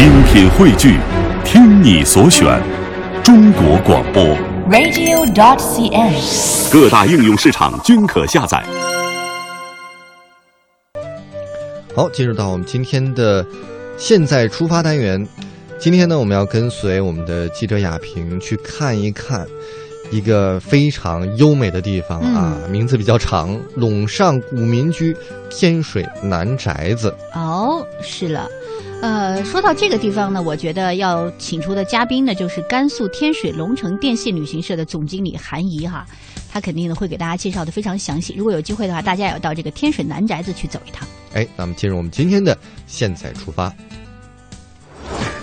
精品汇聚，听你所选，中国广播。radio.dot.cn，。各大应用市场均可下载。好，进入到我们今天的现在出发单元。今天呢，我们要跟随我们的记者亚平去看一看一个非常优美的地方啊，名字比较长——陇上古民居天水南宅子。哦，是了。呃，说到这个地方呢，我觉得要请出的嘉宾呢，就是甘肃天水龙城电信旅行社的总经理韩怡哈，他肯定呢会给大家介绍的非常详细。如果有机会的话，大家也要到这个天水南宅子去走一趟。哎，那么进入我们今天的现在出发。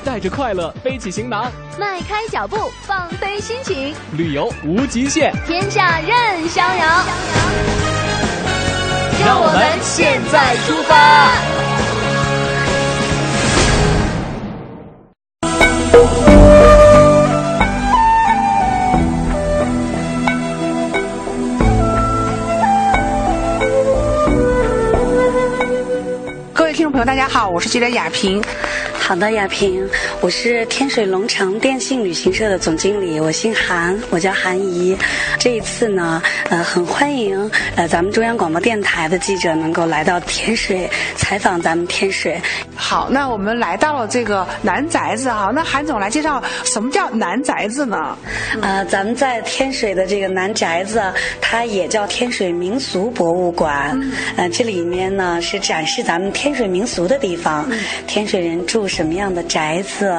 带着快乐背起行囊，迈开脚步放飞心情，旅游无极限，天下任逍遥。让我们现在出发。大家好，我是记者雅萍。好的，亚萍，我是天水龙城电信旅行社的总经理，我姓韩，我叫韩怡。这一次呢，呃，很欢迎呃咱们中央广播电台的记者能够来到天水采访咱们天水。好，那我们来到了这个南宅子哈，那韩总来介绍什么叫南宅子呢？呃，咱们在天水的这个南宅子，它也叫天水民俗博物馆。呃，这里面呢是展示咱们天水民俗的地方，天水人住什么样的宅子，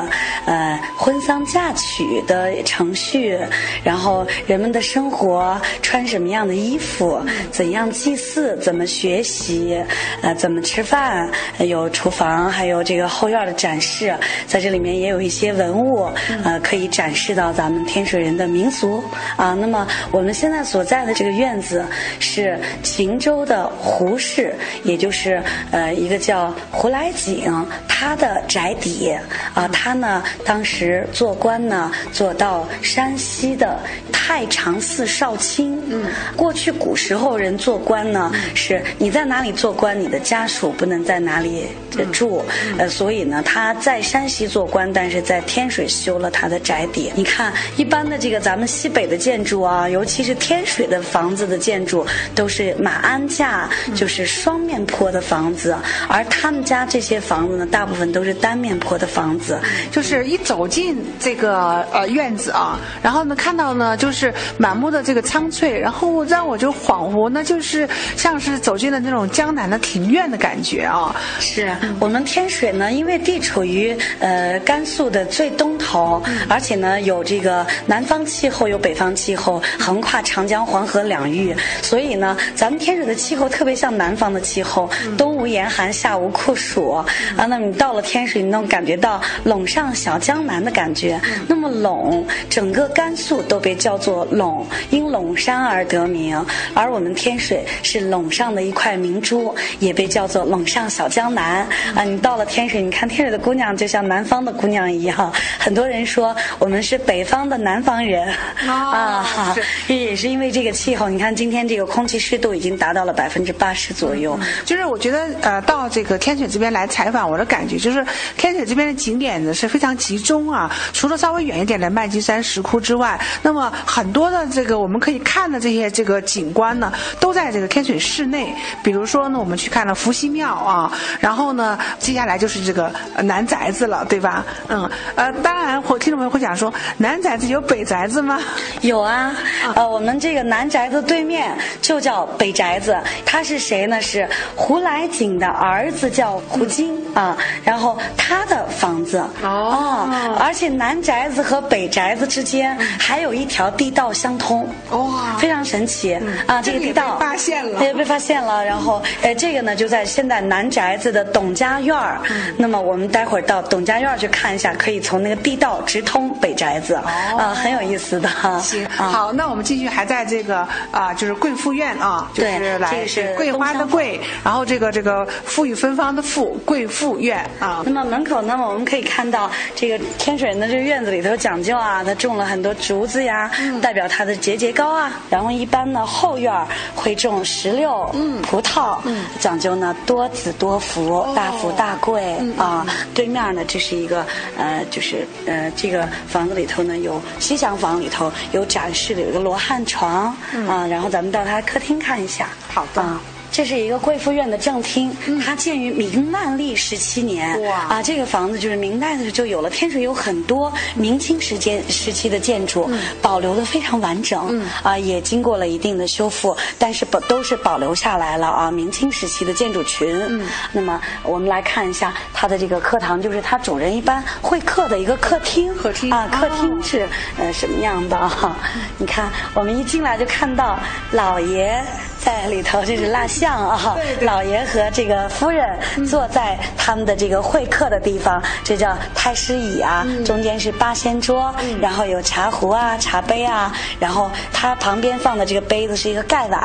呃，婚丧嫁娶的程序，然后人们的生活穿什么样的衣服，怎样祭祀，怎么学习，呃，怎么吃饭，呃有厨房，还有这个后院的展示，在这里面也有一些文物，呃，可以展示到咱们天水人的民俗啊。那么我们现在所在的这个院子是秦州的胡氏，也就是呃一个叫胡来景他的宅海底啊，他呢当时做官呢做到山西的太常寺少卿。嗯，过去古时候人做官呢，是你在哪里做官，你的家属不能在哪里呃住。呃，所以呢，他在山西做官，但是在天水修了他的宅邸。你看，一般的这个咱们西北的建筑啊，尤其是天水的房子的建筑，都是马鞍架，就是双面坡的房子，而他们家这些房子呢，大部分都是单面坡的房子。就是一走进这个呃院子啊，然后呢看到呢就是满目的这个苍翠，然后让我就恍惚，那就是像是走进了那种江南的庭院的感觉啊。是我们天水呢，因为地处于呃甘肃的最东头，而且呢有这个南方气候，有北方气候，横跨长江、黄河两域，所以呢，咱们天水的气候特别像南方的气候，冬无严寒，夏无酷暑啊。那么你到了天水，你能感觉到陇上小江南的感觉。那么陇，整个甘肃都被叫做陇，因陇山而得名，而我们天水是陇上的一块明珠，也被叫做陇上小江南啊。你到了天水，你看天水的姑娘就像南方的姑娘一样，很多人说我们是北方的南方人、啊，哈也是因为这个气候。你看今天这个空气湿度已经达到了百分之八十左右。就是我觉得呃到这个天水这边来采访，我的感觉就是天水这边的景点呢是非常集中啊，除了稍微远一点的麦积山石窟之外，那么很多的这个我们可以看的这些这个景观呢，都在这个天水市内。比如说呢，我们去看了伏羲庙啊，然后呢，接下来就是这个呃南宅子了，对吧？嗯，呃，当然，会听众朋友会讲说，南宅子有北宅子吗？有啊，呃，我们这个南宅子对面就叫北宅子，他是谁呢？是胡来景的儿子叫胡金啊，然后他的房子哦而且南宅子和北宅子之间还有一条地道相通，哇非常神奇啊！这个地道被发现了也被发现了。然后，呃，这个呢就在现在南宅子的董家院儿。那么我们待会儿到董家院儿去看一下，可以从那个地道直通北宅子，啊，很有意思的哈。行，啊好，那我们继续还在这个啊，就是贵妇院啊，就对是来这个是桂花的桂，然后这个这个馥郁芬芳的馥，贵妇院啊。那么门口呢，我们可以看到这个天水人的这个院子里头讲究啊，他种了很多竹子呀，代表它的节节高啊。然后一般呢后院会种石榴、葡萄，讲究呢多子多福、大富大贵啊。对面呢，这是一个呃，就是呃，这个房子里头呢有西厢房里头有展示的有一个罗汉床啊。然后咱们到他客厅看一下。好的。这是一个贵妇院的正厅，它建于明万历十七年。哇！啊，这个房子就是明代的时候就有了。天水有很多明清时间时期的建筑，保留的非常完整。嗯。啊，也经过了一定的修复，但是保都是保留下来了啊。明清时期的建筑群。嗯。那么我们来看一下它的这个课堂，就是它主人一般会客的一个客厅。客厅。啊，客厅是呃什么样的？哈，你看，我们一进来就看到老爷。在里头就是蜡像啊，老爷和这个夫人坐在他们的这个会客的地方，这叫太师椅啊。中间是八仙桌，然后有茶壶啊、茶杯啊，然后它旁边放的这个杯子是一个盖碗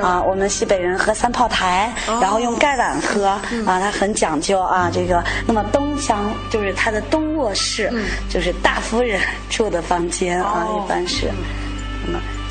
啊。我们西北人喝三炮台，然后用盖碗喝啊，它很讲究啊。这个那么东厢就是它的东卧室，就是大夫人住的房间啊，一般是。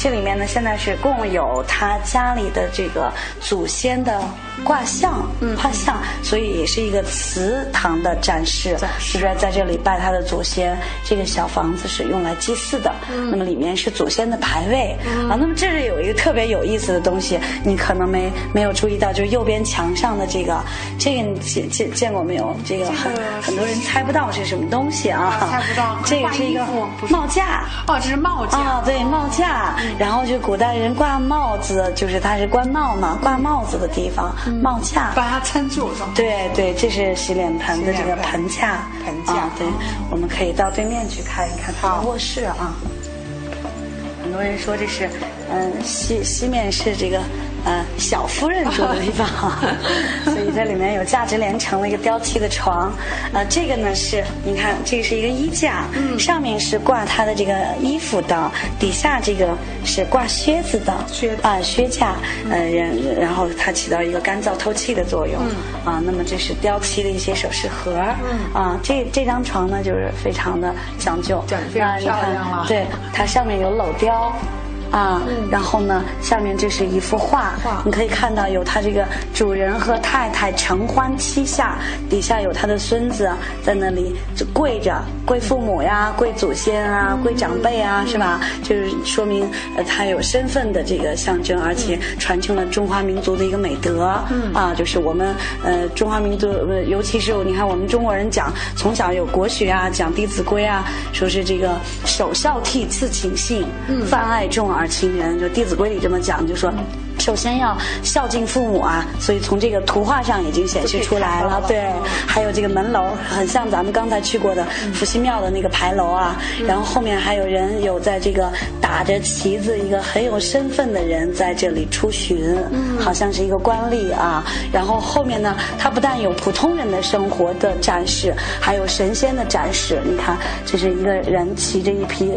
这里面呢，现在是共有他家里的这个祖先的卦象、画像，所以也是一个祠堂的展示，是不是在这里拜他的祖先？这个小房子是用来祭祀的，嗯那么里面是祖先的牌位啊。那么这里有一个特别有意思的东西，你可能没没有注意到，就是右边墙上的这个，这个你见见见过没有？这个很很多人猜不到是什么东西啊？猜不到，这个是一个帽架哦，这是帽架啊，对，帽架。然后就古代人挂帽子，就是它是官帽嘛，挂帽子的地方，帽架。把它撑住。对对，这是洗脸盆的这个盆架。盆架。对，我们可以到对面去看一看它的卧室啊。很多人说这是，嗯，西西面是这个。呃，小夫人住的地方，所以这里面有价值连城的一个雕漆的床。呃，这个呢是，你看，这个是一个衣架，嗯上面是挂他的这个衣服的，底下这个是挂靴子的，靴啊靴架，呃，然然后它起到一个干燥透气的作用。啊，那么这是雕漆的一些首饰盒。啊，这这张床呢就是非常的讲究，非常漂亮了。对，它上面有镂雕。啊，然后呢，下面这是一幅画，你可以看到有他这个主人和太太承欢膝下，底下有他的孙子在那里就跪着，跪父母呀，跪祖先啊，跪长辈啊，是吧？就是说明呃他有身份的这个象征，而且传承了中华民族的一个美德。嗯啊，就是我们呃中华民族，尤其是你看我们中国人讲从小有国学啊，讲《弟子规》啊，说是这个首孝悌，次谨信，泛爱众而。亲人，就《弟子规》里这么讲，就说。首先要孝敬父母啊，所以从这个图画上已经显示出来了。对，还有这个门楼，很像咱们刚才去过的伏羲庙的那个牌楼啊。然后后面还有人有在这个打着旗子，一个很有身份的人在这里出巡，好像是一个官吏啊。然后后面呢，它不但有普通人的生活的展示，还有神仙的展示。你看，这是一个人骑着一匹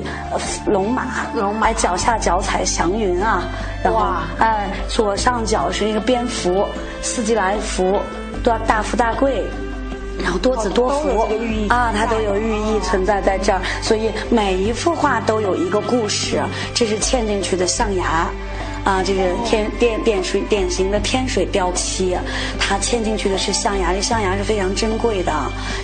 龙马，龙马脚下脚踩祥云啊。然后，哎。左上角是一个蝙蝠，四季来福，都要大富大贵，然后多子多福。啊，它都有寓意存在在这儿，所以每一幅画都有一个故事，这是嵌进去的象牙。啊，这个天电电水典型的天水雕漆，它嵌进去的是象牙，这象牙是非常珍贵的。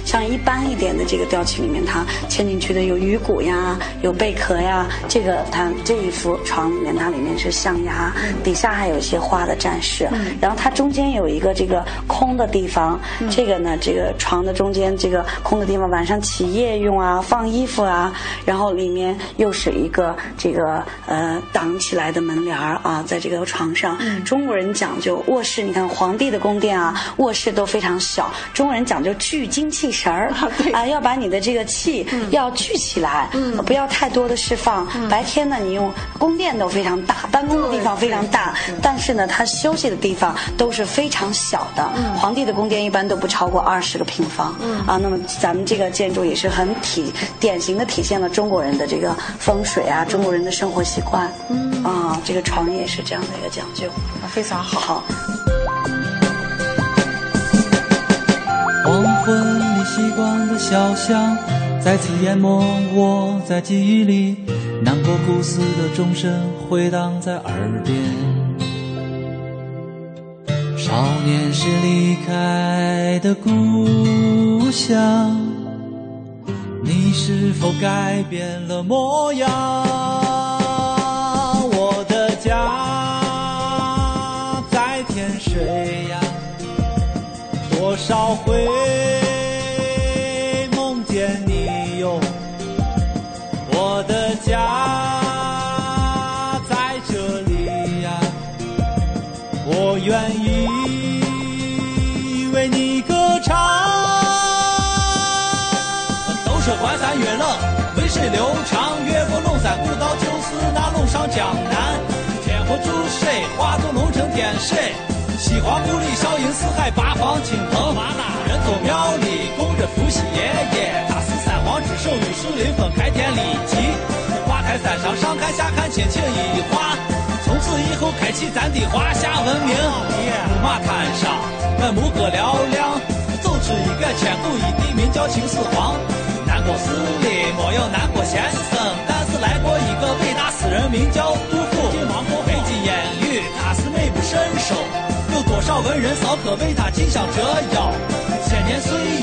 像一般一点的这个雕漆里面，它嵌进去的有鱼骨呀，有贝壳呀。这个它这一幅床里面，它里面是象牙，底下还有一些花的展示。然后它中间有一个这个空的地方，这个呢，这个床的中间这个空的地方，晚上起夜用啊，放衣服啊。然后里面又是一个这个呃挡起来的门帘儿啊。啊，在这个床上，中国人讲究卧室。你看皇帝的宫殿啊，卧室都非常小。中国人讲究聚精气神儿啊，要把你的这个气要聚起来，嗯不要太多的释放。白天呢，你用宫殿都非常大，办公的地方非常大，但是呢，他休息的地方都是非常小的。皇帝的宫殿一般都不超过二十个平方啊。那么咱们这个建筑也是很体典型的体现了中国人的这个风水啊，中国人的生活习惯。啊，这个床也。也是这样的一个讲究，非常好。好。婚礼习惯的小巷，再次淹没我在记忆里，难过苦涩的钟声回荡在耳边。少年时离开的故乡，你是否改变了模样？多少回梦见你哟。我的家在这里呀，我愿意为你歌唱。都说关山月冷，渭水流长，越过龙山古道就是那龙上江南。天河注水，化作龙城天水。西华故里笑迎四海，八方亲朋。人走庙里，供着伏羲爷爷。他是三皇之首，玉树临风，开天立地。花开山上，上看下看，千顷一画。从此以后，开启咱的华夏文明。木马滩上，俺牧歌嘹亮，走出一个千古一帝，名叫秦始皇。南国寺里没有南国先生，但是来过一个伟大诗人，名叫杜少文人骚客为他竞相折腰？千年岁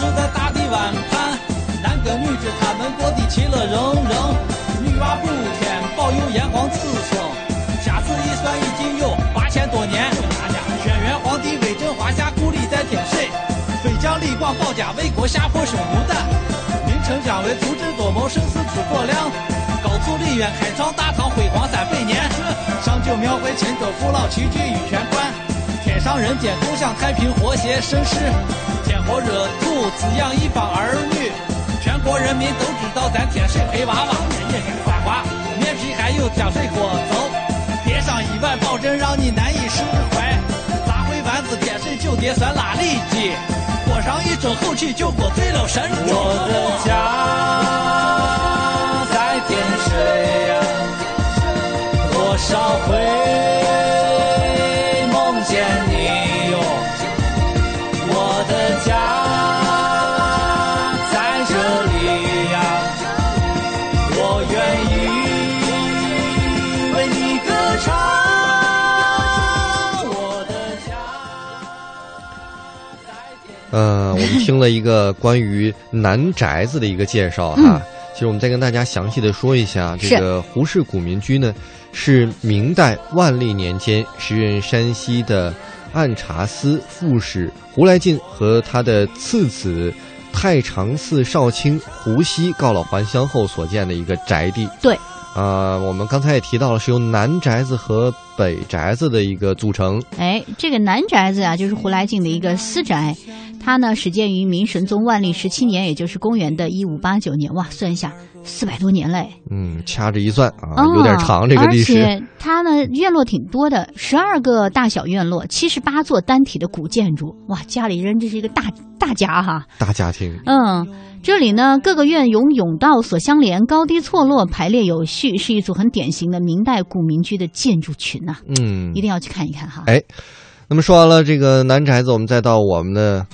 住在大地湾畔，男耕女织，他们过得其乐融融。女娲补天，保佑炎黄子孙。掐指一算，已经有八千多年。轩辕皇帝威震华夏，故里在天水。飞将李广保家卫国，下破匈奴的。明丞相为足智多谋，胜似诸葛亮。高祖李渊开创大唐辉煌三百年。上九庙会，秦州父老齐聚玉泉观。天上人间共享太平和谐盛世，天火热土滋养一方儿女。全国人民都知道咱天水陪娃娃，也该花花，面皮还有天水锅走，叠上一碗，保证让你难以释怀。拉回丸子，天水酒碟酸辣里脊，锅上一盅后起酒锅醉了神州。我的家在天水呀，多少回我们听了一个关于南宅子的一个介绍哈。其实我们再跟大家详细的说一下，这个胡氏古民居呢，是明代万历年间时任山西的按察司副使胡来进和他的次子太常寺少卿胡锡告老还乡后所建的一个宅地。对，啊、我们刚才也提到了，是由南宅子和北宅子的一个组成。哎，这个南宅子啊，就是胡来进的一个私宅，它呢始建于明神宗万历十七年，也就是公元的一五八九年。哇，算一下，四百多年嘞。嗯，掐指一算啊，哦有点长这个历史。而且它呢院落挺多的，十二个大小院落，七十八座单体的古建筑。哇，家里人这是一个大大家哈。大家庭。嗯，这里呢各个院用甬道所相连，高低错落，排列有序，是一组很典型的明代古民居的建筑群呐、嗯一，定要去看一看哈。哎，那么说完了这个南宅子，我们再到我们的